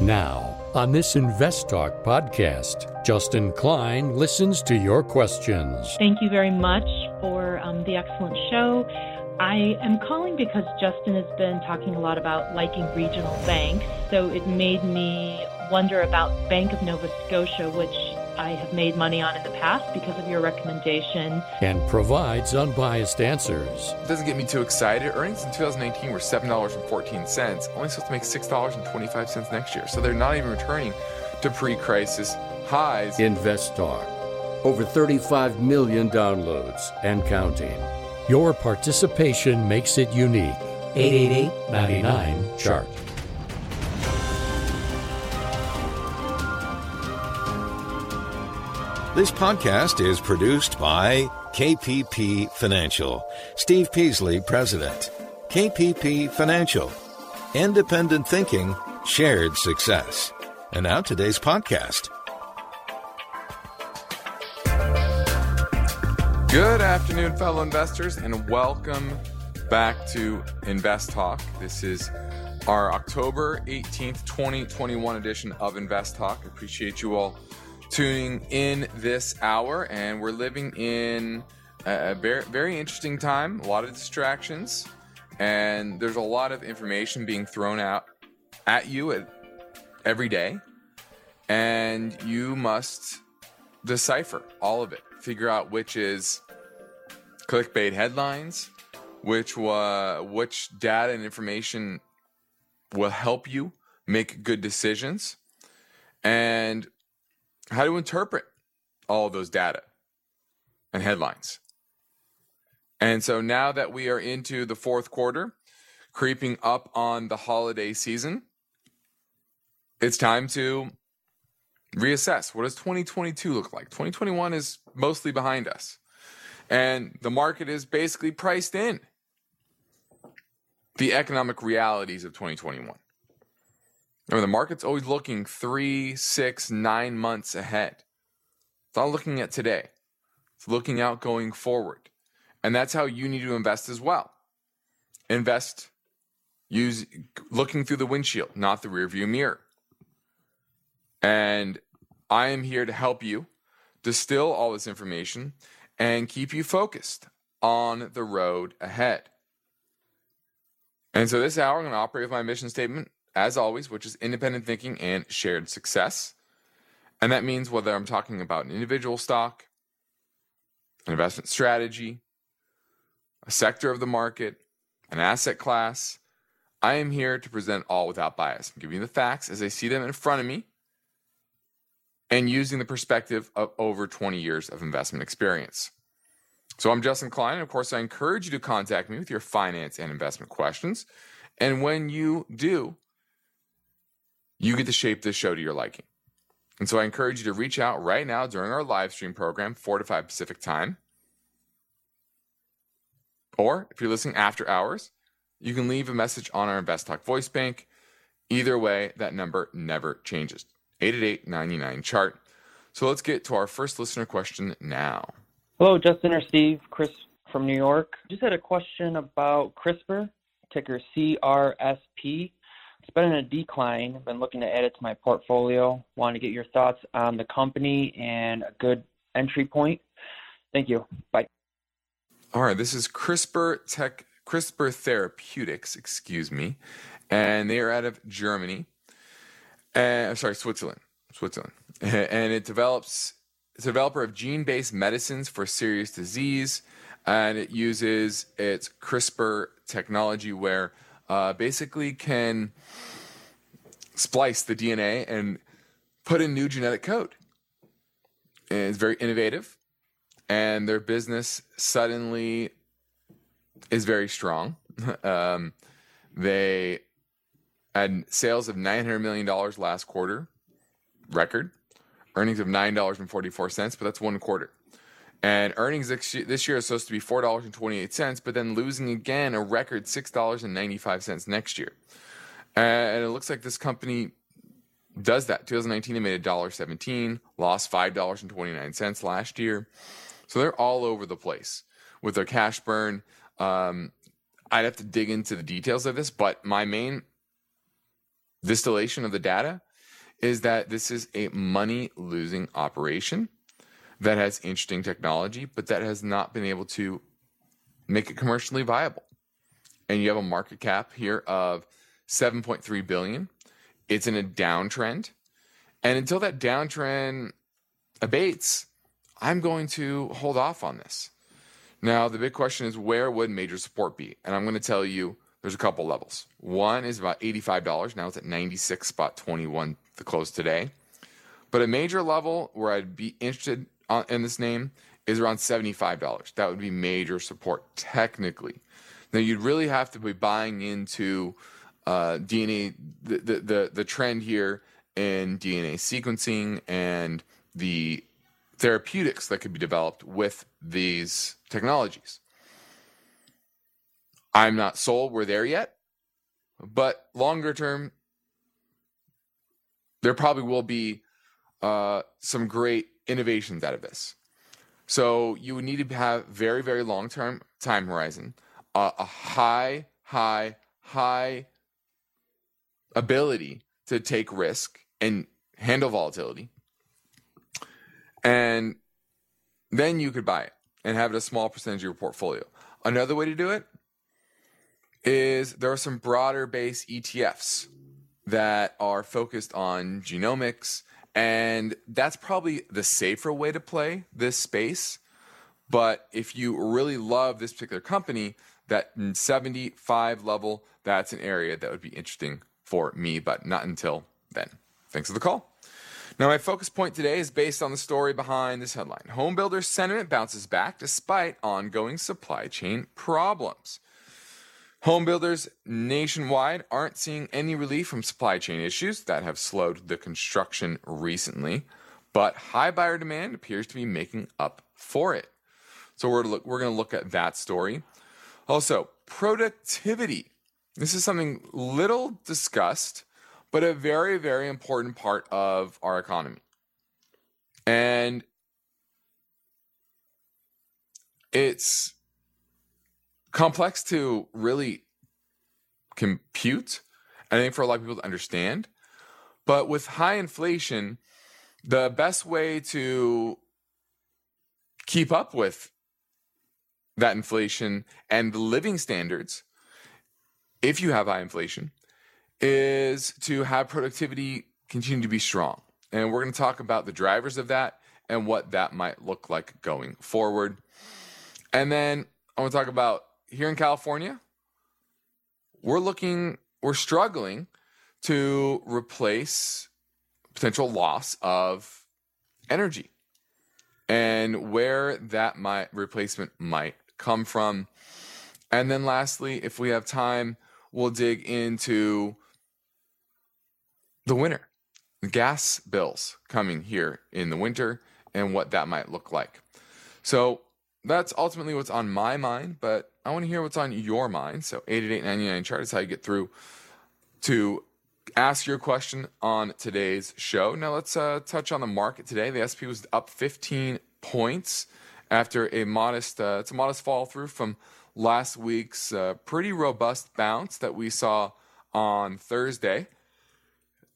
Now, on this Invest Talk podcast, Justin Klein listens to your questions. Thank you very much for um, the excellent show. I am calling because Justin has been talking a lot about liking regional banks, so it made me wonder about Bank of Nova Scotia, which I have made money on in the past because of your recommendation. And provides unbiased answers. It doesn't get me too excited. Earnings in 2019 were $7.14, only supposed to make $6.25 next year. So they're not even returning to pre crisis highs. Invest Talk. Over 35 million downloads and counting. Your participation makes it unique. 888 99 Chart. This podcast is produced by KPP Financial. Steve Peasley, President. KPP Financial. Independent thinking, shared success. And now today's podcast. Good afternoon, fellow investors, and welcome back to Invest Talk. This is our October 18th, 2021 edition of Invest Talk. Appreciate you all tuning in this hour, and we're living in a very, very interesting time. A lot of distractions, and there's a lot of information being thrown out at you every day, and you must decipher all of it. Figure out which is clickbait headlines, which which data and information will help you make good decisions, and how to interpret all those data and headlines. And so now that we are into the fourth quarter, creeping up on the holiday season, it's time to reassess. What does 2022 look like? 2021 is mostly behind us. And the market is basically priced in the economic realities of 2021. Remember, the market's always looking three, six, nine months ahead. It's not looking at today, it's looking out going forward. And that's how you need to invest as well. Invest use looking through the windshield, not the rearview mirror. And I am here to help you distill all this information and keep you focused on the road ahead. And so this hour, I'm going to operate with my mission statement as always, which is independent thinking and shared success. And that means whether I'm talking about an individual stock, an investment strategy, a sector of the market, an asset class, I am here to present all without bias. I'm giving you the facts as I see them in front of me and using the perspective of over 20 years of investment experience. So I'm Justin Klein, and of course, I encourage you to contact me with your finance and investment questions. And when you do, you get to shape this show to your liking. And so I encourage you to reach out right now during our live stream program, 4 to 5 Pacific time. Or if you're listening after hours, you can leave a message on our Invest Talk voice bank. Either way, that number never changes. 888 chart. So let's get to our first listener question now. Hello, Justin or Steve. Chris from New York. Just had a question about CRISPR, ticker CRSP. It's been in a decline. I've been looking to add it to my portfolio. Want to get your thoughts on the company and a good entry point. Thank you. Bye. All right, this is CRISPR Tech CRISPR Therapeutics, excuse me, and they are out of Germany. I'm sorry, Switzerland, Switzerland, and it develops. It's a developer of gene-based medicines for serious disease, and it uses its CRISPR technology where uh, basically can splice the DNA and put in new genetic code. And it's very innovative, and their business suddenly is very strong. um, they had sales of $900 million last quarter, record, earnings of $9.44, but that's one quarter. And earnings this year is supposed to be $4.28, but then losing again a record $6.95 next year. And it looks like this company does that. 2019, they made $1.17, lost $5.29 last year. So they're all over the place with their cash burn. Um, I'd have to dig into the details of this, but my main distillation of the data is that this is a money losing operation that has interesting technology, but that has not been able to make it commercially viable. And you have a market cap here of 7.3 billion. It's in a downtrend. And until that downtrend abates, I'm going to hold off on this. Now, the big question is where would major support be? And I'm going to tell you there's a couple levels. One is about $85. Now it's at 96 spot 21 the close today. But a major level where I'd be interested in this name is around $75. That would be major support technically. Now you'd really have to be buying into uh, DNA, the, the, the, the trend here in DNA sequencing and the therapeutics that could be developed with these technologies. I'm not sold we're there yet, but longer term, there probably will be uh, some great innovations out of this. So you would need to have very, very long term time horizon, uh, a high, high, high ability to take risk and handle volatility. And then you could buy it and have it a small percentage of your portfolio. Another way to do it is there are some broader base ETFs that are focused on genomics and that's probably the safer way to play this space. But if you really love this particular company, that 75 level, that's an area that would be interesting for me, but not until then. Thanks for the call. Now, my focus point today is based on the story behind this headline Homebuilder sentiment bounces back despite ongoing supply chain problems. Home builders nationwide aren't seeing any relief from supply chain issues that have slowed the construction recently, but high buyer demand appears to be making up for it. So we're look, we're going to look at that story. Also, productivity. This is something little discussed, but a very very important part of our economy. And it's complex to really compute. I think for a lot of people to understand. But with high inflation, the best way to keep up with that inflation and the living standards, if you have high inflation, is to have productivity continue to be strong. And we're going to talk about the drivers of that and what that might look like going forward. And then I want to talk about here in California, we're looking, we're struggling to replace potential loss of energy and where that might replacement might come from. And then lastly, if we have time, we'll dig into the winter, the gas bills coming here in the winter and what that might look like. So that's ultimately what's on my mind, but I want to hear what's on your mind. So 888 chart is how you get through to ask your question on today's show. Now let's uh, touch on the market today. The SP was up 15 points after a modest uh, it's a modest fall through from last week's uh, pretty robust bounce that we saw on Thursday.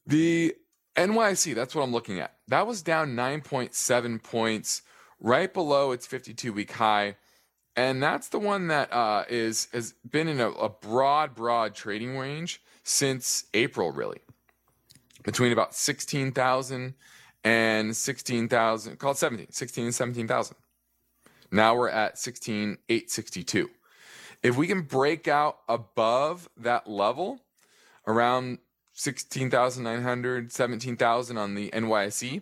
The NYC, that's what I'm looking at. That was down 9.7 points right below its 52 week high. And that's the one that uh, is has been in a, a broad, broad trading range since April, really, between about 16,000 and 16,000, call it 17, 16 and 17,000. Now we're at 16,862. If we can break out above that level, around 16,900, 17,000 on the NYSE,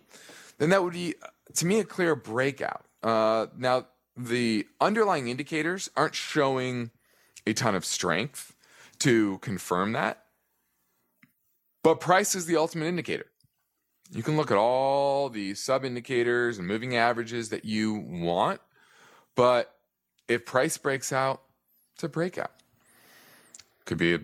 then that would be to me a clear breakout. Uh, now the underlying indicators aren't showing a ton of strength to confirm that, but price is the ultimate indicator. You can look at all the sub indicators and moving averages that you want, but if price breaks out, it's a breakout. Could be a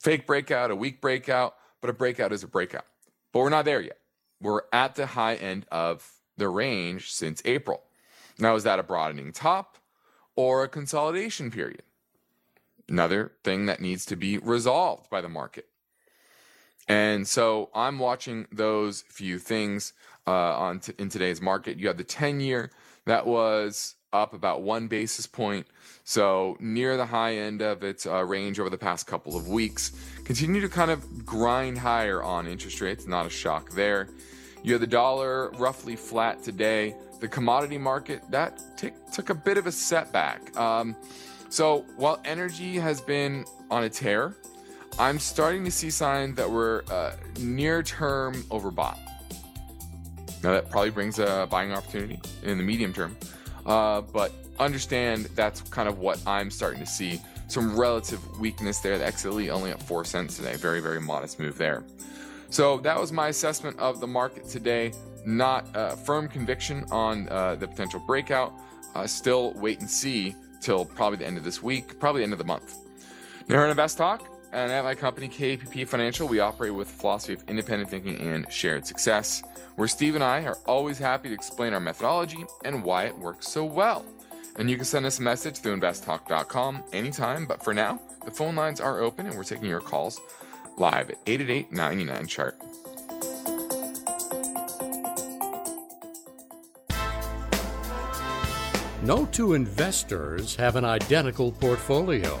fake breakout, a weak breakout, but a breakout is a breakout. But we're not there yet. We're at the high end of the range since April. Now, is that a broadening top or a consolidation period? Another thing that needs to be resolved by the market. And so I'm watching those few things uh, on t- in today's market. You have the 10 year that was up about one basis point, so near the high end of its uh, range over the past couple of weeks. Continue to kind of grind higher on interest rates, not a shock there. You have the dollar roughly flat today. The commodity market that t- took a bit of a setback. Um, so while energy has been on a tear, I'm starting to see signs that we're uh, near term overbought. Now, that probably brings a buying opportunity in the medium term, uh, but understand that's kind of what I'm starting to see. Some relative weakness there. The XLE only at 4 cents today. Very, very modest move there. So that was my assessment of the market today. Not a firm conviction on uh, the potential breakout. Uh, still wait and see till probably the end of this week, probably the end of the month. On Invest Talk, and at my company, KPP Financial, we operate with a philosophy of independent thinking and shared success, where Steve and I are always happy to explain our methodology and why it works so well. And you can send us a message through investtalk.com anytime, but for now, the phone lines are open and we're taking your calls live at 888 99 chart. No two investors have an identical portfolio.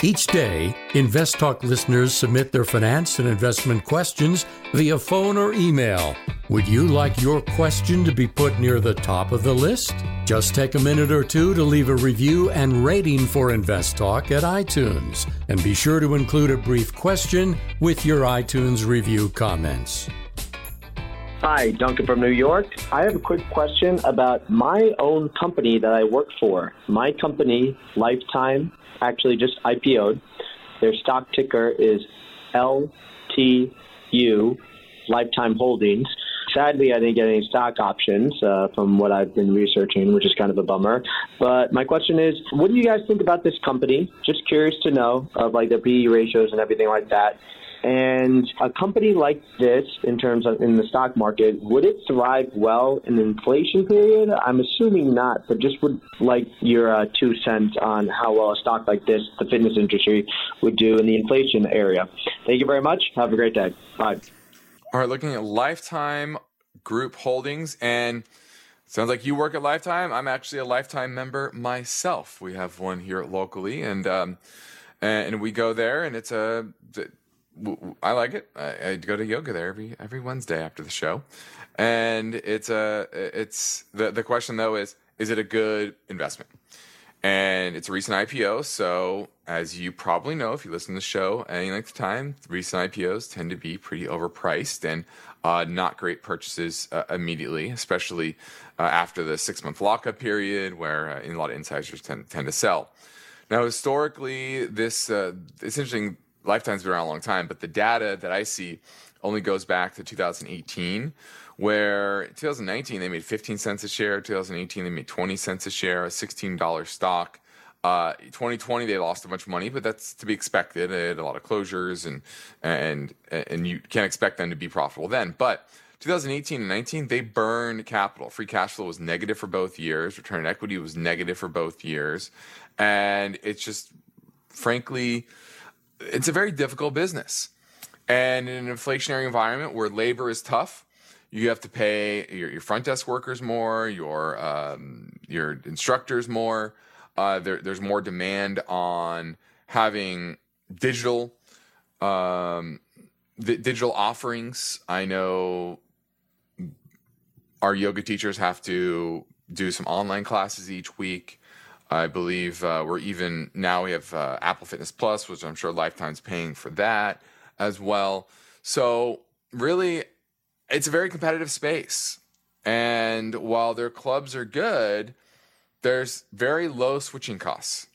Each day, Invest Talk listeners submit their finance and investment questions via phone or email. Would you like your question to be put near the top of the list? Just take a minute or two to leave a review and rating for Invest Talk at iTunes, and be sure to include a brief question with your iTunes review comments. Hi, Duncan from New York. I have a quick question about my own company that I work for. My company, Lifetime actually just IPO'd. Their stock ticker is LTH, Lifetime Holdings. Sadly, I didn't get any stock options uh, from what I've been researching, which is kind of a bummer. But my question is, what do you guys think about this company? Just curious to know of like their PE ratios and everything like that. And a company like this, in terms of in the stock market, would it thrive well in inflation period? I'm assuming not, but just would like your uh, two cents on how well a stock like this, the fitness industry, would do in the inflation area. Thank you very much. Have a great day. Bye. All right, looking at lifetime group holdings and sounds like you work at lifetime i'm actually a lifetime member myself we have one here locally and um, and we go there and it's a I like it. I, I, go to yoga there every every Wednesday after the show, and it's a it's the the question though is is it a good investment? And it's a recent IPO, so as you probably know, if you listen to the show any length of time, recent IPOs tend to be pretty overpriced and uh, not great purchases uh, immediately, especially uh, after the six month lockup period, where uh, a lot of insiders tend tend to sell. Now, historically, this uh, it's interesting Lifetime's been around a long time, but the data that I see only goes back to 2018, where 2019 they made 15 cents a share, 2018 they made 20 cents a share, a $16 stock. Uh, 2020 they lost a bunch of money, but that's to be expected. They had a lot of closures, and and and you can't expect them to be profitable then. But 2018 and 19 they burned capital. Free cash flow was negative for both years. Return on equity was negative for both years, and it's just frankly it's a very difficult business. And in an inflationary environment where labor is tough, you have to pay your, your front desk workers more, your um, your instructors more. Uh, there, there's more demand on having digital um, digital offerings. I know our yoga teachers have to do some online classes each week. I believe uh, we're even now we have uh, Apple Fitness Plus, which I'm sure Lifetime's paying for that as well. So really, it's a very competitive space. And while their clubs are good, there's very low switching costs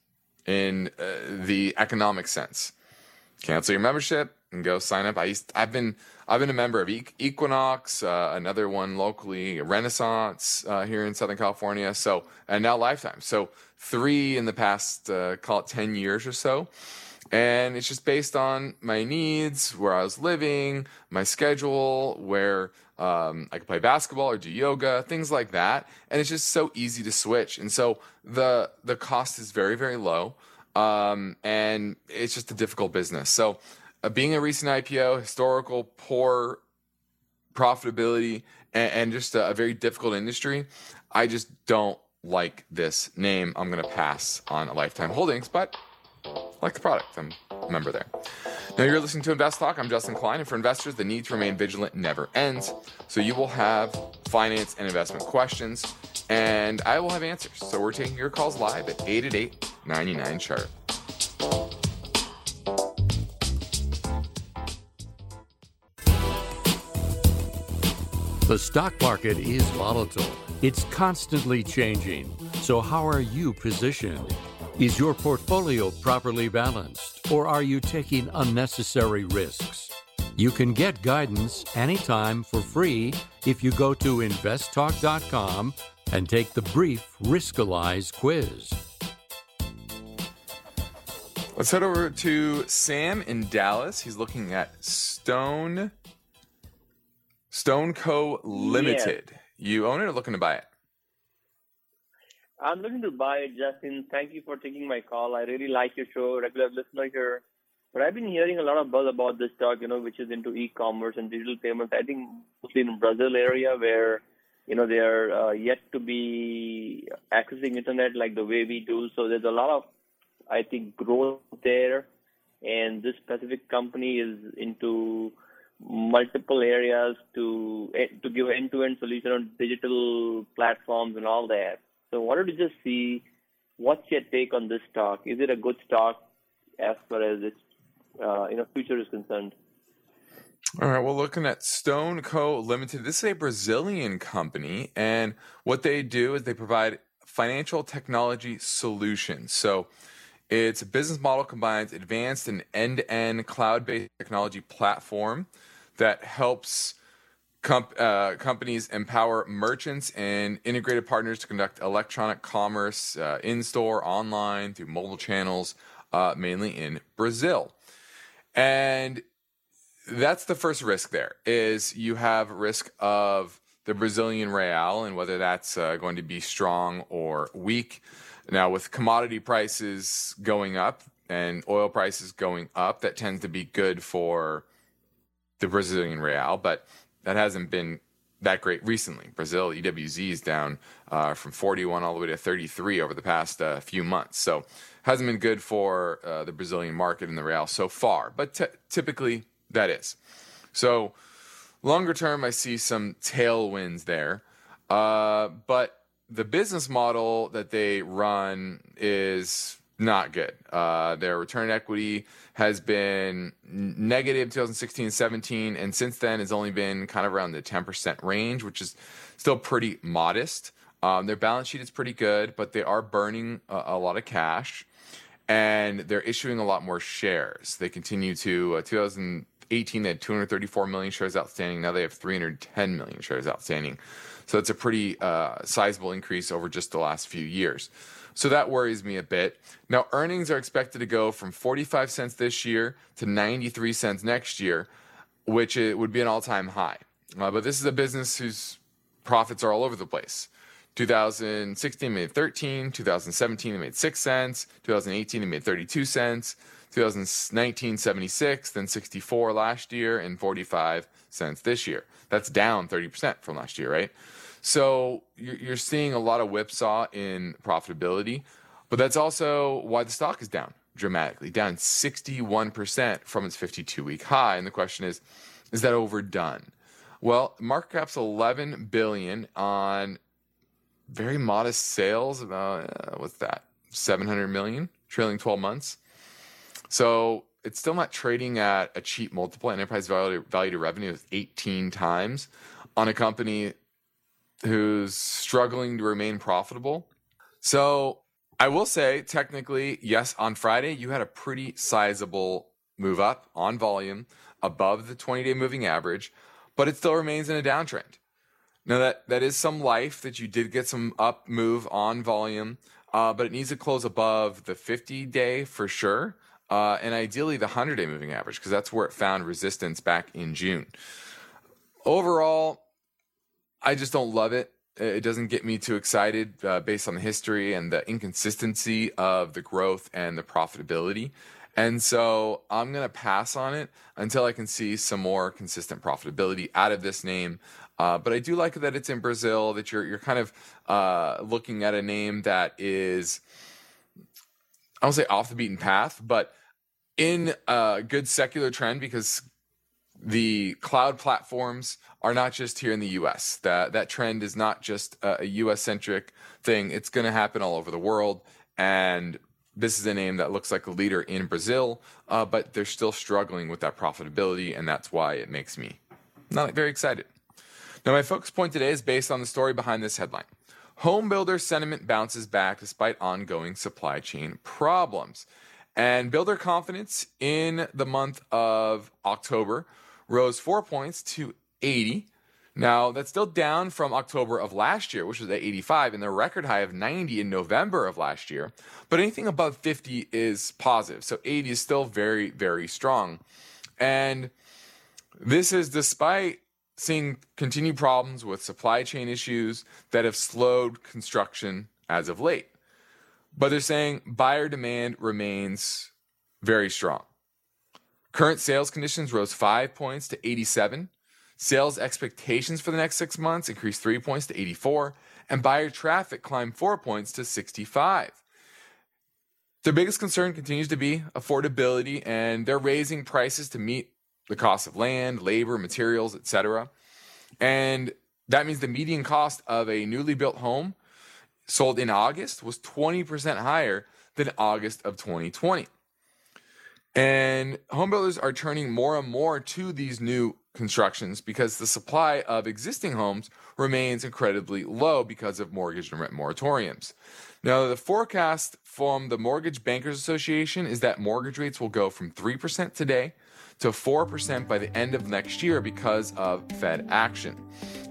in uh, the economic sense. Cancel your membership and go sign up. I used, I've been I've been a member of Equinox, uh, another one locally, Renaissance uh, here in Southern California. So and now Lifetime. So three in the past uh, call it ten years or so. And it's just based on my needs, where I was living, my schedule, where um, I could play basketball or do yoga, things like that. And it's just so easy to switch. And so the the cost is very very low, um, and it's just a difficult business. So uh, being a recent IPO, historical poor profitability, and, and just a, a very difficult industry, I just don't like this name. I'm going to pass on a Lifetime Holdings, but like the product. I'm a member there. Now you're listening to Invest Talk. I'm Justin Klein, and for investors, the need to remain vigilant never ends. So you will have finance and investment questions, and I will have answers. So we're taking your calls live at 888 99 chart. The stock market is volatile. It's constantly changing. So how are you positioned? Is your portfolio properly balanced, or are you taking unnecessary risks? You can get guidance anytime for free if you go to investtalk.com and take the brief Riskalyze quiz. Let's head over to Sam in Dallas. He's looking at Stone Stone Co. Limited. Yes. You own it or looking to buy it? I'm looking to buy it, Justin. Thank you for taking my call. I really like your show, regular listener here. But I've been hearing a lot of buzz about this stock, you know, which is into e-commerce and digital payments. I think mostly in Brazil area where, you know, they are uh, yet to be accessing internet like the way we do. So there's a lot of, I think, growth there. And this specific company is into multiple areas to eh, to give end-to-end solution on digital platforms and all that. So wanted to just see what's your take on this stock? Is it a good stock as far as its uh, you know future is concerned? All right, well, looking at Stone Co. Limited, this is a Brazilian company, and what they do is they provide financial technology solutions. So its business model combines advanced and end to end cloud based technology platform that helps comp- uh, companies empower merchants and integrated partners to conduct electronic commerce uh, in store, online, through mobile channels, uh, mainly in Brazil. And that's the first risk there is you have risk of the Brazilian real and whether that's uh, going to be strong or weak. Now, with commodity prices going up and oil prices going up, that tends to be good for the Brazilian real, but that hasn't been that great recently. Brazil EWZ is down uh, from 41 all the way to 33 over the past uh, few months, so hasn't been good for uh, the Brazilian market and the real so far. But t- typically that is. So longer term, I see some tailwinds there, uh, but the business model that they run is not good. Uh, their return equity has been negative 2016 17, and since then has only been kind of around the 10% range, which is still pretty modest. Um, their balance sheet is pretty good, but they are burning a, a, lot of cash and they're issuing a lot more shares. They continue to, uh, 2018, they had 234 million shares outstanding. Now they have 310 million shares outstanding. So it's a pretty uh, sizable increase over just the last few years. So that worries me a bit. Now, earnings are expected to go from 45 cents this year to 93 cents next year, which it would be an all time high. Uh, but this is a business whose profits are all over the place. 2016 made 13, 2017 they made 6 cents, 2018 they made 32 cents, 2019 76, then 64 last year and 45 cents this year. That's down 30% from last year, right? So you're seeing a lot of whipsaw in profitability, but that's also why the stock is down dramatically, down 61% from its 52 week high. And the question is, is that overdone? Well, market cap's 11 billion on very modest sales. About uh, what's that? 700 million trailing 12 months. So it's still not trading at a cheap multiple. Enterprise value, value to revenue is 18 times on a company who's struggling to remain profitable. So I will say, technically, yes, on Friday, you had a pretty sizable move up on volume above the 20 day moving average, but it still remains in a downtrend. Now, that, that is some life that you did get some up move on volume, uh, but it needs to close above the 50 day for sure. Uh, and ideally the 100 day moving average, because that's where it found resistance back in June. Overall, I just don't love it. It doesn't get me too excited uh, based on the history and the inconsistency of the growth and the profitability. And so I'm going to pass on it until I can see some more consistent profitability out of this name. Uh, but I do like that it's in Brazil, that you're, you're kind of uh, looking at a name that is, I don't say off the beaten path, but in a good secular trend because the cloud platforms are not just here in the US. That that trend is not just a, US centric thing. It's going to happen all over the world and this is a name that looks like a leader in Brazil, uh, but they're still struggling with that profitability, and that's why it makes me not very excited. Now, my focus point today is based on the story behind this headline. Home builder sentiment bounces back despite ongoing supply chain problems. And builder confidence in the month of October rose four points to 80. Now, that's still down from October of last year, which was at 85, and the record high of 90 in November of last year. But anything above 50 is positive. So 80 is still very, very strong. And this is despite seeing continued problems with supply chain issues that have slowed construction as of late. But they're saying buyer demand remains very strong. Current sales conditions rose five points to 87. Sales expectations for the next six months increased three points to 84. And buyer traffic climbed four points to 65. Their biggest concern continues to be affordability, and they're raising prices to meet the cost of land, labor, materials, etc. And that means the median cost of a newly built home sold in August was 20% higher than August of 2020. And homebuilders are turning more and more to these new constructions because the supply of existing homes remains incredibly low because of mortgage and rent moratoriums. Now, the forecast from the Mortgage Bankers Association is that mortgage rates will go from 3% today to 4% by the end of next year because of Fed action.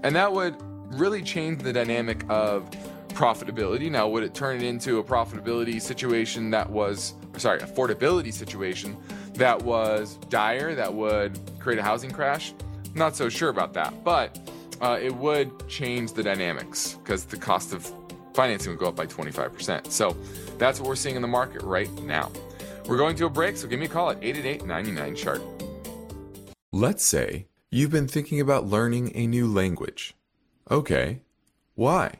And that would really change the dynamic of profitability. Now, would it turn it into a profitability situation that was, sorry, affordability situation that was dire, that would create a housing crash? Not so sure about that, but uh, it would change the dynamics because the cost of financing would go up by 25%. So that's what we're seeing in the market right now. We're going to a break, so give me a call at 888 99 chart. Let's say you've been thinking about learning a new language. Okay, why?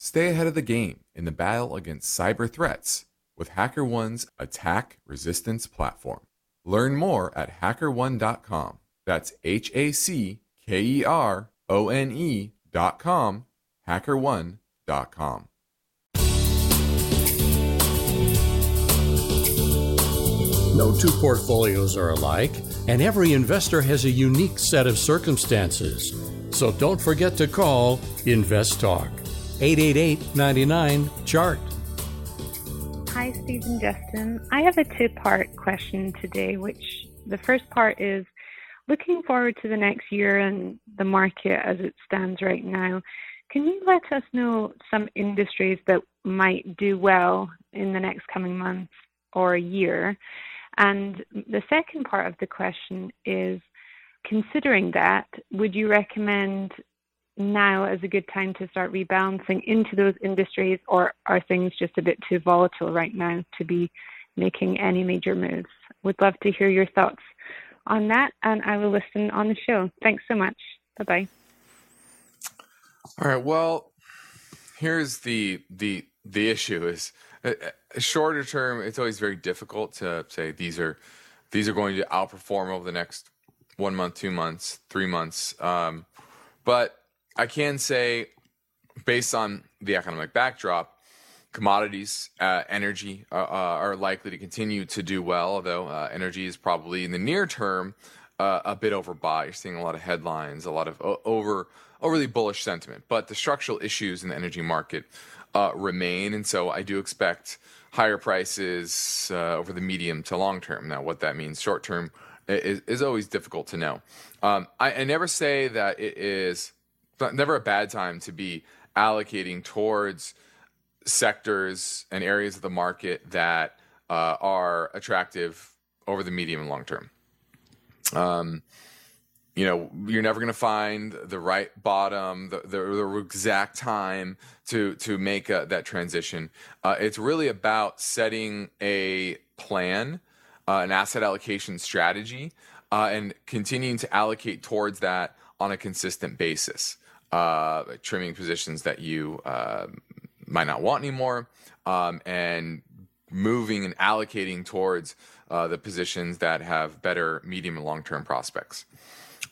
stay ahead of the game in the battle against cyber threats with HackerOne's attack resistance platform. Learn more at hackerone.com. That's H A C K E R O N E.com, hackerone.com. No two portfolios are alike, and every investor has a unique set of circumstances. So don't forget to call Invest Talk 888 99 Chart. Hi, Steve and Justin. I have a two part question today, which the first part is looking forward to the next year and the market as it stands right now. Can you let us know some industries that might do well in the next coming months or year? And the second part of the question is considering that, would you recommend now as a good time to start rebalancing into those industries, or are things just a bit too volatile right now to be making any major moves? Would love to hear your thoughts on that, and I will listen on the show. Thanks so much. Bye bye. All right. Well, here's the the the issue is uh, shorter term. It's always very difficult to say these are these are going to outperform over the next one month, two months, three months. Um, but I can say, based on the economic backdrop, commodities, uh, energy uh, uh, are likely to continue to do well, although uh, energy is probably in the near term uh, a bit overbought. You're seeing a lot of headlines, a lot of o- over overly bullish sentiment. But the structural issues in the energy market uh, remain, and so I do expect higher prices over the medium to long term. Now, what that means short term is, is always difficult to know. Um, I, I never say that it is never a bad time to be allocating towards sectors and areas of the market that uh, are attractive over the medium and long term. Um, you know, you're never going to find the right bottom, the, the, the exact time to to make a, that transition. Uh, it's really about setting a plan, uh, an asset allocation strategy, uh, and continuing to allocate towards that on a consistent basis. Uh, trimming positions that you uh, might not want anymore, um, and moving and allocating towards uh, the positions that have better medium and long term prospects.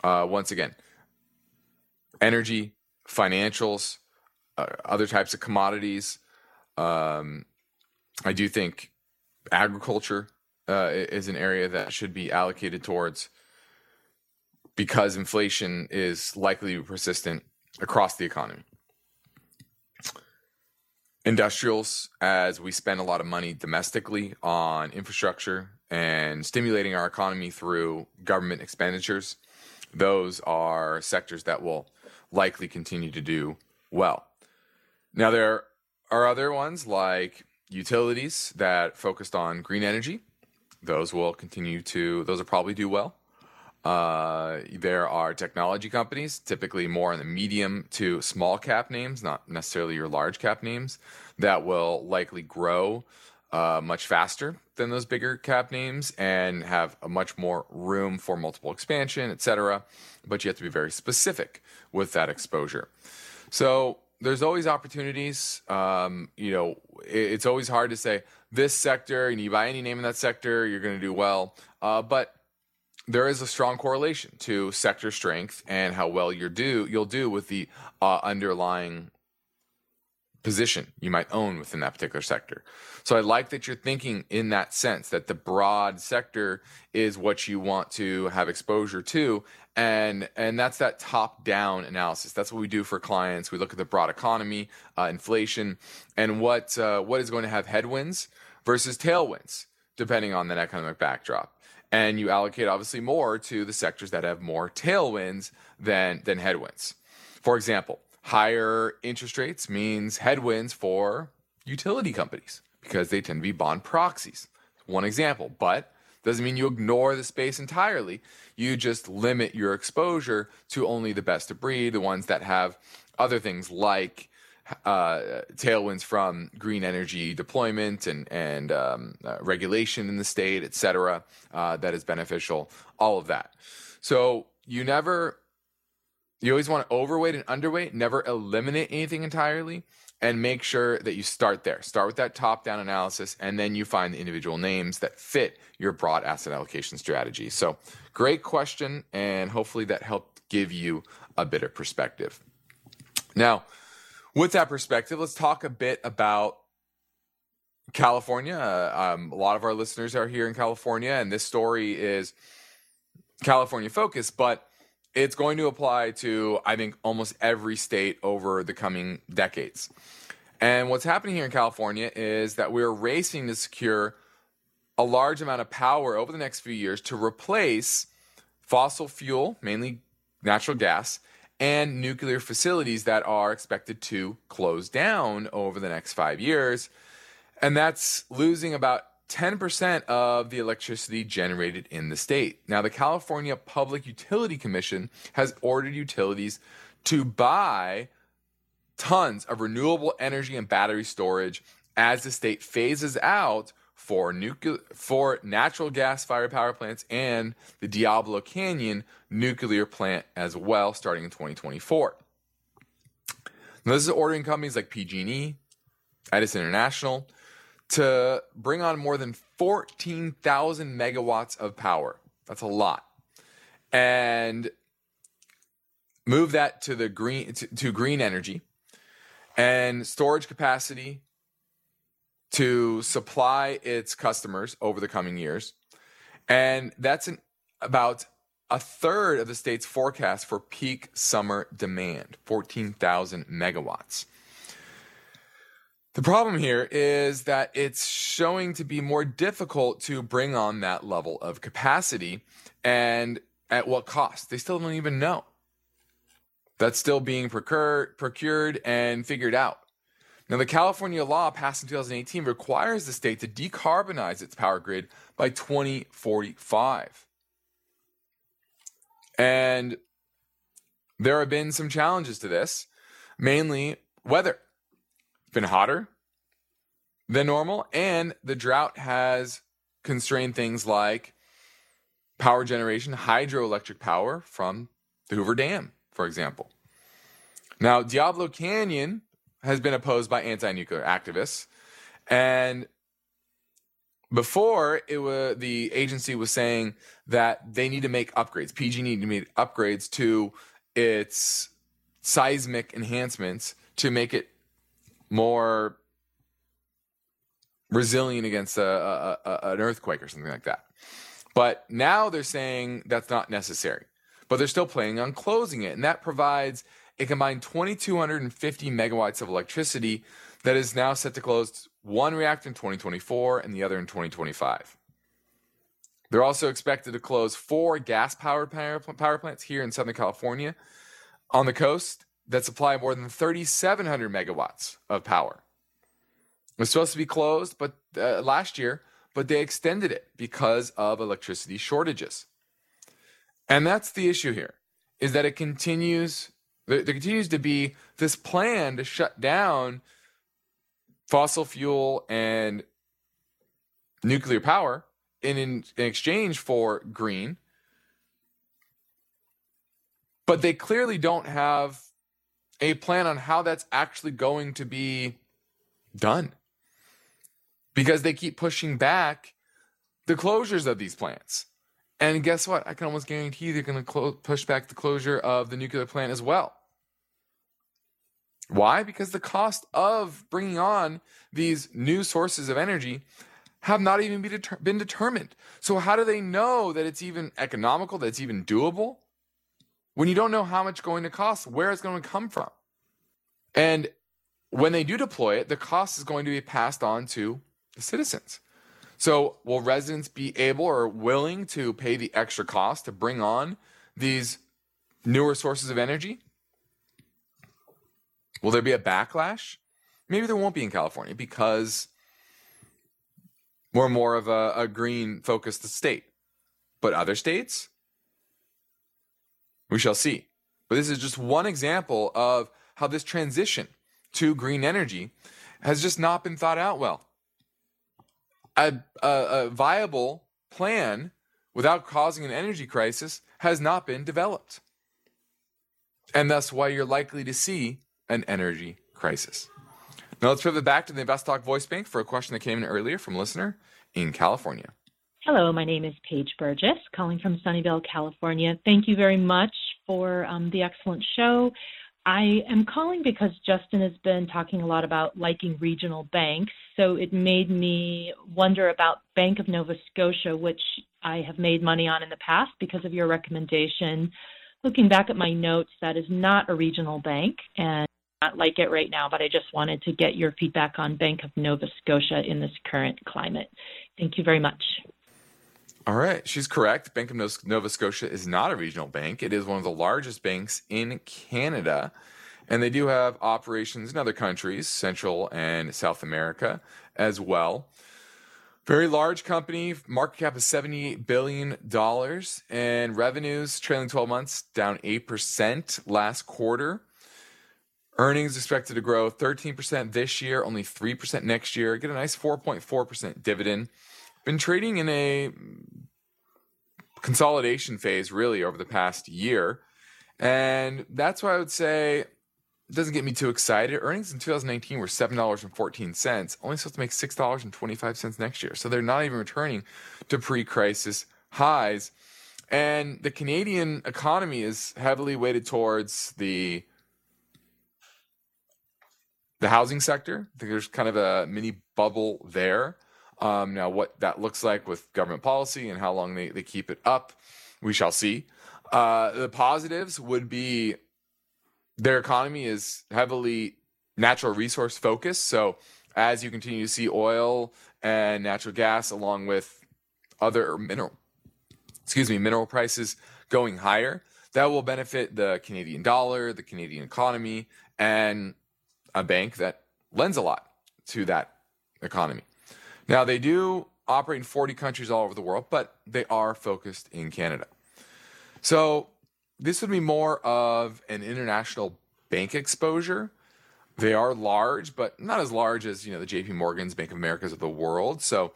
Uh, once again, energy, financials, uh, other types of commodities. Um, I do think agriculture uh, is an area that should be allocated towards because inflation is likely to be persistent across the economy industrials as we spend a lot of money domestically on infrastructure and stimulating our economy through government expenditures. Those are sectors that will likely continue to do well. Now, there are other ones like utilities that focused on green energy. Those will continue to, those will probably do well. Uh, there are technology companies, typically more in the medium to small cap names, not necessarily your large cap names, that will likely grow uh, much faster than those bigger cap names and have a much more room for multiple expansion, et cetera. But you have to be very specific with that exposure. So there's always opportunities. Um, you know, it, it's always hard to say this sector, and you buy any name in that sector, you're going to do well. Uh, but there is a strong correlation to sector strength and how well you do you'll do with the uh, underlying position you might own within that particular sector. So I like that you're thinking in that sense that the broad sector is what you want to have exposure to and and that's that top down analysis. That's what we do for clients. We look at the broad economy, uh, inflation, and what uh, what is going to have headwinds versus tailwinds depending on that economic backdrop. And you allocate obviously more to the sectors that have more tailwinds than than headwinds. For example, higher interest rates means headwinds for utility companies because they tend to be bond proxies. One example, but doesn't mean you ignore the space entirely. You just limit your exposure to only the best of breed, the ones that have other things like uh, tailwinds from green energy deployment and and um, uh, regulation in the state, et cetera, uh, that is beneficial. All of that. So you never you always want to overweight and underweight, never eliminate anything entirely, and make sure that you start there. Start with that top down analysis, and then you find the individual names that fit your broad asset allocation strategy. So, great question, and hopefully that helped give you a bit of perspective. Now, with that perspective, let's talk a bit about California. Uh, um, a lot of our listeners are here in California, and this story is California focused, but it's going to apply to, I think, almost every state over the coming decades. And what's happening here in California is that we're racing to secure a large amount of power over the next few years to replace fossil fuel, mainly natural gas, and nuclear facilities that are expected to close down over the next five years. And that's losing about 10% of the electricity generated in the state. Now, the California Public Utility Commission has ordered utilities to buy tons of renewable energy and battery storage as the state phases out for nuclear for natural gas fired power plants and the Diablo Canyon nuclear plant as well starting in 2024. Now, this is ordering companies like PG&E, Edison International, to bring on more than 14,000 megawatts of power. That's a lot. And move that to the green to, to green energy and storage capacity to supply its customers over the coming years. And that's an, about a third of the state's forecast for peak summer demand 14,000 megawatts. The problem here is that it's showing to be more difficult to bring on that level of capacity and at what cost. They still don't even know. That's still being procured, procured and figured out. Now, the California law passed in 2018 requires the state to decarbonize its power grid by 2045. And there have been some challenges to this, mainly weather. It's been hotter than normal, and the drought has constrained things like power generation, hydroelectric power from the Hoover Dam, for example. Now, Diablo Canyon has been opposed by anti-nuclear activists, and before it was the agency was saying that they need to make upgrades. PG need to make upgrades to its seismic enhancements to make it more resilient against a, a, a, an earthquake or something like that. But now they're saying that's not necessary. But they're still planning on closing it. And that provides a combined 2,250 megawatts of electricity that is now set to close one reactor in 2024 and the other in 2025. They're also expected to close four gas powered power plants here in Southern California on the coast that supply more than 3,700 megawatts of power. It was supposed to be closed, but uh, last year, but they extended it because of electricity shortages. And that's the issue here is that it continues there, there continues to be this plan to shut down fossil fuel and nuclear power in, in, in exchange for green. But they clearly don't have a plan on how that's actually going to be done because they keep pushing back the closures of these plants. And guess what? I can almost guarantee they're going to clo- push back the closure of the nuclear plant as well. Why? Because the cost of bringing on these new sources of energy have not even be deter- been determined. So, how do they know that it's even economical, that it's even doable? When you don't know how much going to cost, where it's going to come from. And when they do deploy it, the cost is going to be passed on to the citizens. So, will residents be able or willing to pay the extra cost to bring on these newer sources of energy? Will there be a backlash? Maybe there won't be in California because we're more of a, a green focused state. But other states, we shall see. But this is just one example of how this transition to green energy has just not been thought out well. A, a, a viable plan without causing an energy crisis has not been developed. And that's why you're likely to see an energy crisis. Now let's pivot back to the InvestTalk voice bank for a question that came in earlier from a listener in California. Hello, my name is Paige Burgess, calling from Sunnyvale, California. Thank you very much for um, the excellent show. I am calling because Justin has been talking a lot about liking regional banks, so it made me wonder about Bank of Nova Scotia, which I have made money on in the past because of your recommendation. Looking back at my notes, that is not a regional bank, and not like it right now, but I just wanted to get your feedback on Bank of Nova Scotia in this current climate. Thank you very much. All right, she's correct. Bank of Nova Scotia is not a regional bank. It is one of the largest banks in Canada, and they do have operations in other countries, Central and South America as well. Very large company, market cap is $78 billion, and revenues trailing 12 months down 8% last quarter. Earnings expected to grow 13% this year, only 3% next year. Get a nice 4.4% dividend. Been trading in a consolidation phase really over the past year. And that's why I would say it doesn't get me too excited. Earnings in 2019 were $7.14, only supposed to make $6.25 next year. So they're not even returning to pre crisis highs. And the Canadian economy is heavily weighted towards the the housing sector. I think there's kind of a mini bubble there. Um, now, what that looks like with government policy and how long they, they keep it up, we shall see. Uh, the positives would be their economy is heavily natural resource focused. So, as you continue to see oil and natural gas, along with other mineral, excuse me, mineral prices going higher, that will benefit the Canadian dollar, the Canadian economy, and a bank that lends a lot to that economy. Now, they do operate in 40 countries all over the world, but they are focused in Canada. So, this would be more of an international bank exposure. They are large, but not as large as, you know, the JP Morgans, Bank of Americas of the world. So,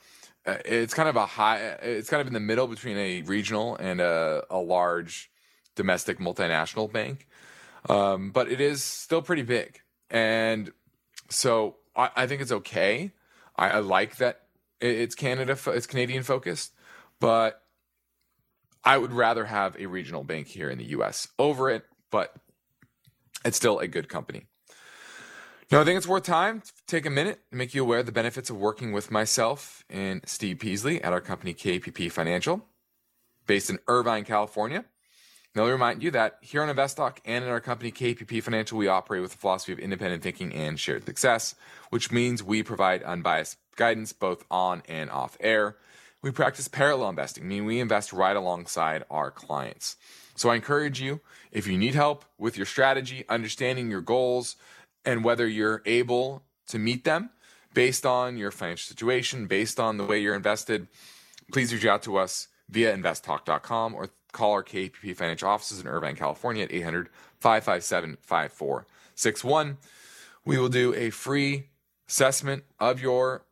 uh, it's kind of a high it's kind of in the middle between a regional and a, a large domestic multinational bank. Um, but it is still pretty big. And so I, I think it's okay. I, I, like that it's Canada, it's Canadian focused, but I would rather have a regional bank here in the U.S. over it. But it's still a good company. Now, I think it's worth time to take a minute and make you aware of the benefits of working with myself and Steve Peasley at our company KPP Financial, based in Irvine, California. Now, let me remind you that here on InvestTalk and in our company KPP Financial, we operate with the philosophy of independent thinking and shared success, which means we provide unbiased guidance both on and off air. We practice parallel investing, meaning we invest right alongside our clients. So I encourage you, if you need help with your strategy, understanding your goals, and whether you're able to meet them based on your financial situation, based on the way you're invested, please reach out to us via investtalk.com or call our KPP Financial offices in Irvine, California at 800 557 5461. We will do a free assessment of your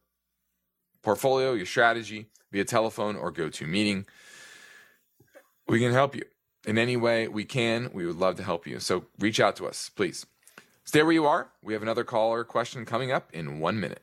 portfolio, your strategy via telephone or go to meeting. We can help you in any way we can. We would love to help you. So reach out to us, please. Stay where you are. We have another caller question coming up in one minute.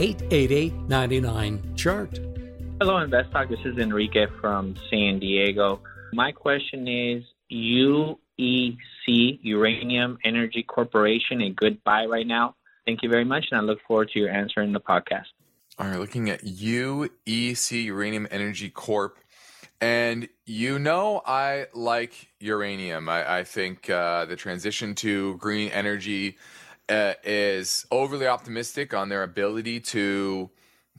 888 99 Chart. Hello, InvestTalk. This is Enrique from San Diego. My question is UEC, Uranium Energy Corporation, a good buy right now? Thank you very much, and I look forward to your answer in the podcast. All right, looking at UEC Uranium Energy Corp. And you know, I like uranium. I, I think uh, the transition to green energy uh, is overly optimistic on their ability to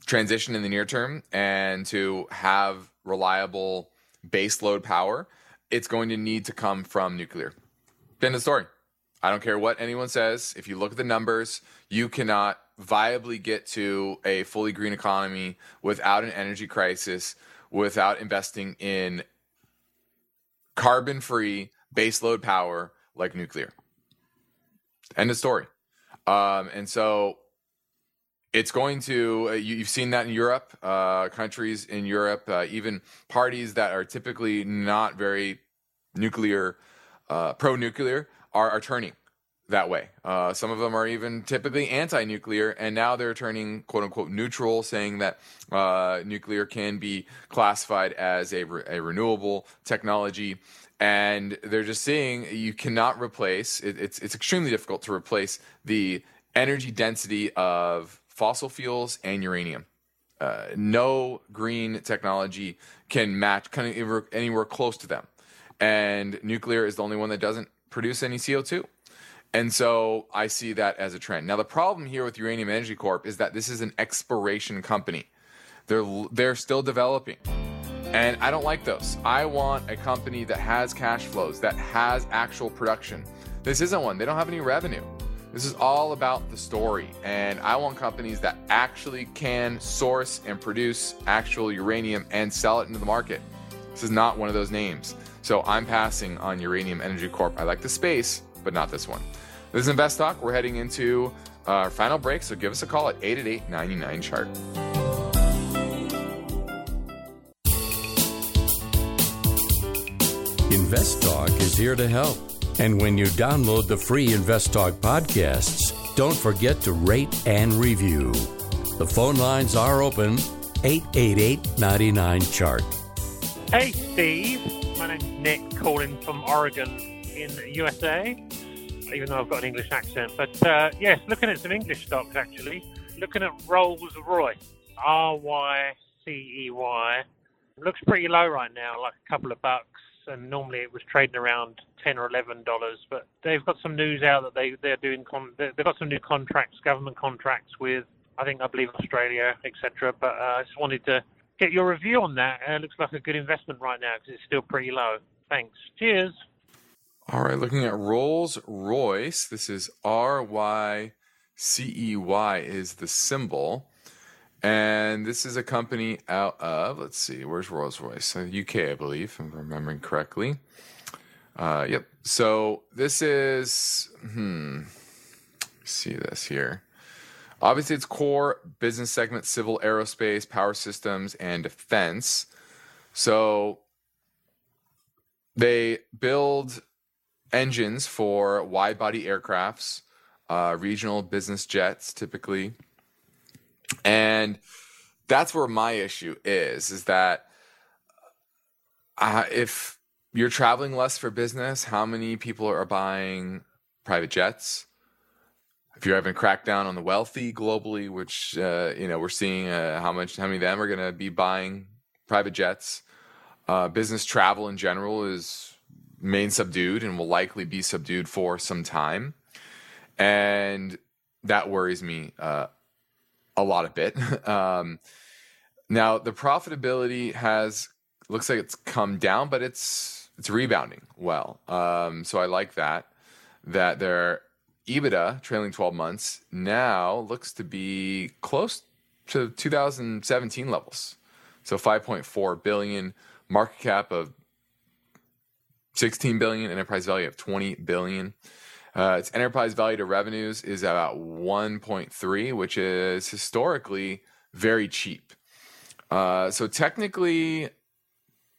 transition in the near term and to have reliable baseload power. It's going to need to come from nuclear. End of story. I don't care what anyone says. If you look at the numbers, you cannot viably get to a fully green economy without an energy crisis, without investing in carbon free baseload power like nuclear. End of story. Um, and so it's going to, uh, you, have seen that in Europe, uh, countries in Europe, uh, even parties that are typically not very nuclear, uh, pro nuclear, are, are turning that way. Uh, some of them are even typically anti nuclear, and now they're turning quote unquote neutral, saying that nuclear can be classified as a, re- a renewable technology. And they're just saying you cannot replace it, it's, it's extremely difficult to replace the energy density of fossil fuels and uranium. Uh, no green technology can match kind of anywhere close to them. And nuclear is the only one that doesn't produce any CO2. And so I see that as a trend. Now the problem here with Uranium Energy Corp is that this is an exploration company. They're they're still developing. And I don't like those. I want a company that has cash flows, that has actual production. This isn't one. They don't have any revenue. This is all about the story. And I want companies that actually can source and produce actual uranium and sell it into the market. This is not one of those names. So I'm passing on Uranium Energy Corp. I like the space, but not this one. This is Invest Talk. We're heading into our final break, so give us a call at 888 99 chart. Invest Talk is here to help. And when you download the free Invest Talk podcasts, don't forget to rate and review. The phone lines are open 888 99 chart. Hey, Steve. My name's Nick, calling from Oregon in the USA even though I've got an English accent. But uh, yes, looking at some English stocks actually. Looking at Rolls Royce, R Y C E Y. Looks pretty low right now, like a couple of bucks. And normally it was trading around ten or eleven dollars. But they've got some news out that they they're doing con- they've got some new contracts, government contracts with I think I believe Australia, etc. But uh, I just wanted to get your review on that. Uh, looks like a good investment right now because it's still pretty low. Thanks. Cheers. All right, looking at Rolls Royce. This is R Y C E Y is the symbol. And this is a company out of, let's see, where's Rolls Royce? UK, uh, I believe, if I'm remembering correctly. Uh, yep. So this is, hmm, see this here. Obviously, it's core business segment civil aerospace, power systems, and defense. So they build engines for wide body aircrafts, uh, regional business jets typically. And that's where my issue is, is that uh, if you're traveling less for business, how many people are buying private jets? If you're having a crackdown on the wealthy globally, which uh, you know we're seeing uh, how much how many of them are going to be buying private jets, uh, business travel in general is main subdued and will likely be subdued for some time, and that worries me uh, a lot of bit. um, now the profitability has looks like it's come down, but it's it's rebounding well. Um, so I like that. That their EBITDA trailing 12 months now looks to be close to 2017 levels. So 5.4 billion market cap of 16 billion, enterprise value of 20 billion. Uh, its enterprise value to revenues is about 1.3, which is historically very cheap. Uh, so technically,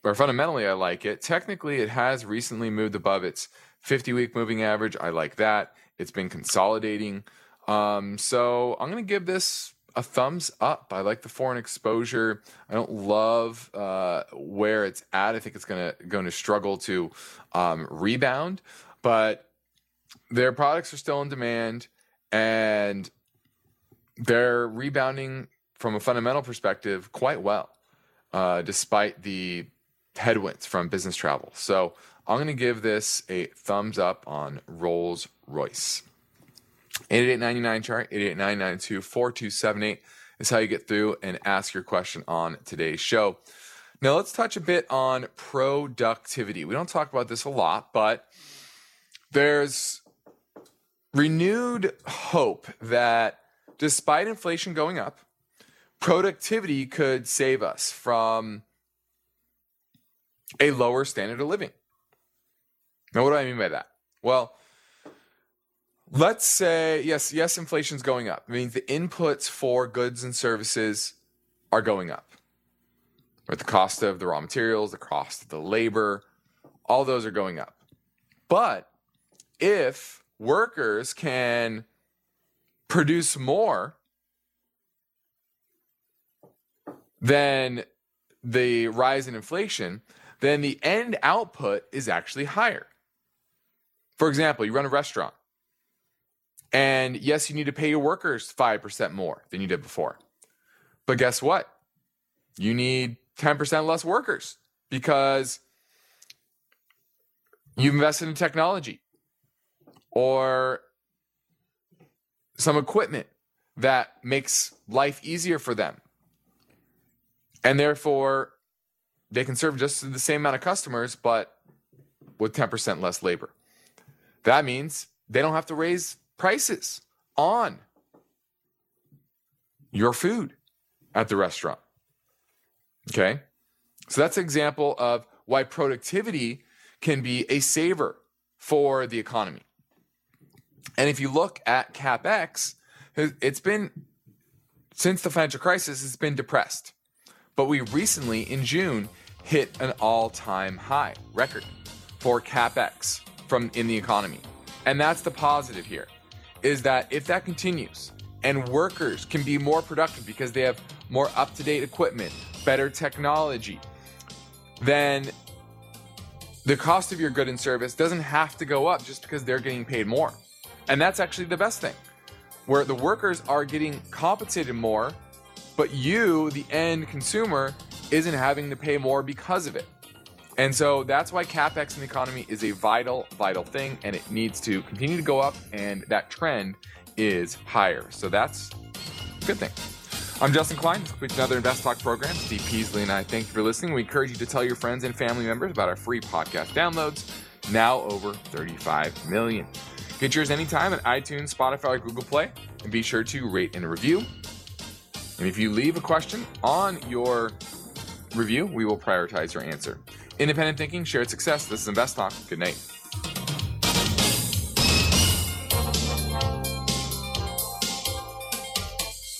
or fundamentally, I like it. Technically, it has recently moved above its 50 week moving average. I like that. It's been consolidating. Um, so I'm going to give this a thumbs up. I like the foreign exposure. I don't love uh, where it's at. I think it's going to going to struggle to um, rebound, but their products are still in demand and they're rebounding from a fundamental perspective quite well, uh, despite the headwinds from business travel. So I'm going to give this a thumbs up on Rolls Royce. 8899 chart, 88992 4278 is how you get through and ask your question on today's show. Now, let's touch a bit on productivity. We don't talk about this a lot, but there's renewed hope that despite inflation going up, productivity could save us from a lower standard of living. Now, what do I mean by that? Well, let's say yes, yes, inflation's going up. I mean, the inputs for goods and services are going up. Right? The cost of the raw materials, the cost of the labor, all those are going up. But if workers can produce more than the rise in inflation, then the end output is actually higher. For example, you run a restaurant, and yes, you need to pay your workers 5% more than you did before. But guess what? You need 10% less workers because you've invested in technology or some equipment that makes life easier for them. And therefore, they can serve just the same amount of customers, but with 10% less labor. That means they don't have to raise prices on your food at the restaurant. Okay? So that's an example of why productivity can be a saver for the economy. And if you look at capex, it's been since the financial crisis, it's been depressed. But we recently, in June, hit an all-time high record for capex from in the economy. And that's the positive here is that if that continues and workers can be more productive because they have more up-to-date equipment, better technology, then the cost of your good and service doesn't have to go up just because they're getting paid more. And that's actually the best thing. Where the workers are getting compensated more, but you, the end consumer, isn't having to pay more because of it. And so that's why capex in the economy is a vital, vital thing, and it needs to continue to go up, and that trend is higher. So that's a good thing. I'm Justin Klein. Completes another Invest Talk program. Steve Peasley and I thank you for listening. We encourage you to tell your friends and family members about our free podcast downloads, now over 35 million. Get yours anytime at iTunes, Spotify, or Google Play, and be sure to rate and review. And if you leave a question on your review, we will prioritize your answer. Independent thinking, shared success. This is Invest Talk. Good night.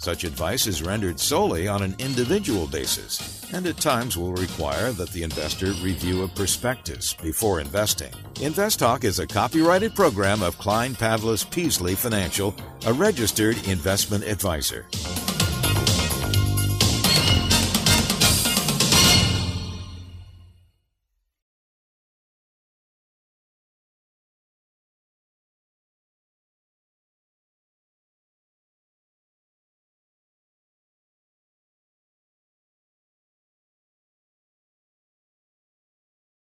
Such advice is rendered solely on an individual basis and at times will require that the investor review a prospectus before investing. Invest Talk is a copyrighted program of Klein Pavlis Peasley Financial, a registered investment advisor.